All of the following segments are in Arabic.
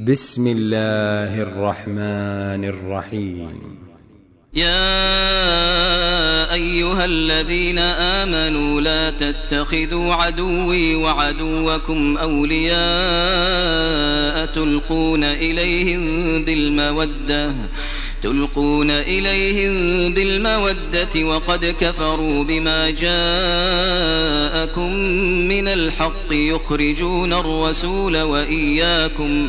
بسم الله الرحمن الرحيم. يا أيها الذين آمنوا لا تتخذوا عدوي وعدوكم أولياء تلقون إليهم بالمودة تلقون إليهم بالمودة وقد كفروا بما جاءكم من الحق يخرجون الرسول وإياكم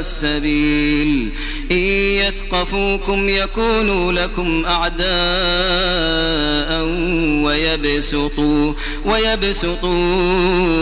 السبيل. إن يثقفوكم يكونوا لكم أعداء ويبسطوا, ويبسطوا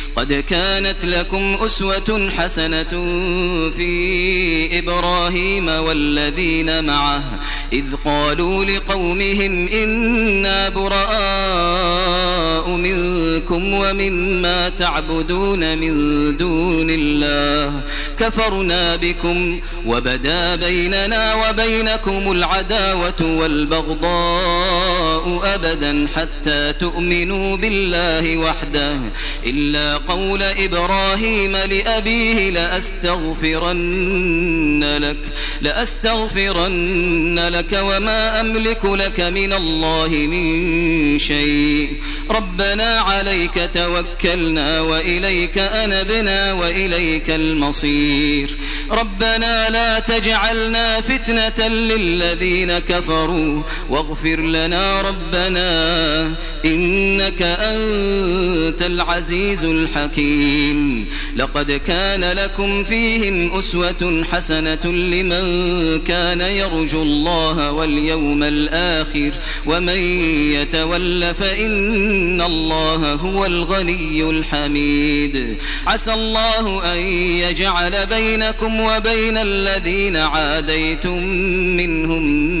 قد كانت لكم أسوة حسنة في إبراهيم والذين معه إذ قالوا لقومهم إنا براء منكم ومما تعبدون من دون الله كفرنا بكم وبدا بيننا وبينكم العداوة والبغضاء أبدا حتى تؤمنوا بالله وحده. إلا قول إبراهيم لأبيه لأستغفرن لك لأستغفرن لك وما أملك لك من الله من شيء. ربنا عليك توكلنا وإليك أنبنا وإليك المصير. ربنا لا تجعلنا فتنة للذين كفروا واغفر لنا ربنا إنك أنت العزيز الحكيم. لقد كان لكم فيهم أسوة حسنة لمن كان يرجو الله واليوم الآخر ومن يتول فإن الله هو الغني الحميد. عسى الله أن يجعل بينكم وبين الذين عاديتم منهم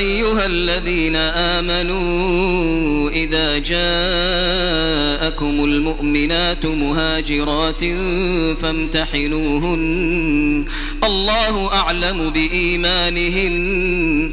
أيها الذين آمنوا إذا جاءكم المؤمنات مهاجرات فامتحنوهن. الله أعلم بإيمانهن.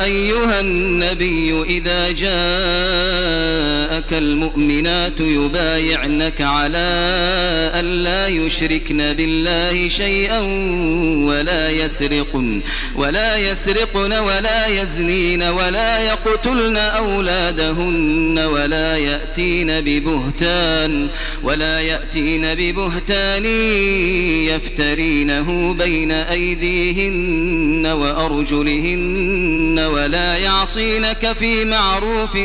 أيها النبي إذا جاءك المؤمنات يبايعنك على أن لا يشركن بالله شيئا ولا يسرقن ولا يسرقن ولا يزنين ولا يقتلن أولادهن ولا يأتين ببهتان ولا يأتين ببهتان يفترينه بين أيديهن وأرجلهن ولا يعصينك في معروف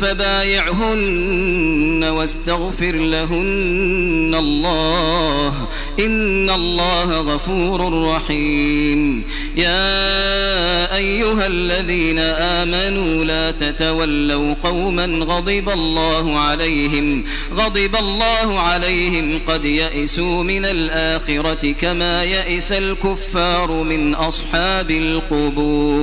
فبايعهن واستغفر لهن الله إن الله غفور رحيم. يا أيها الذين آمنوا لا تتولوا قوما غضب الله عليهم غضب الله عليهم قد يئسوا من الآخرة كما يئس الكفار من أصحاب القبور.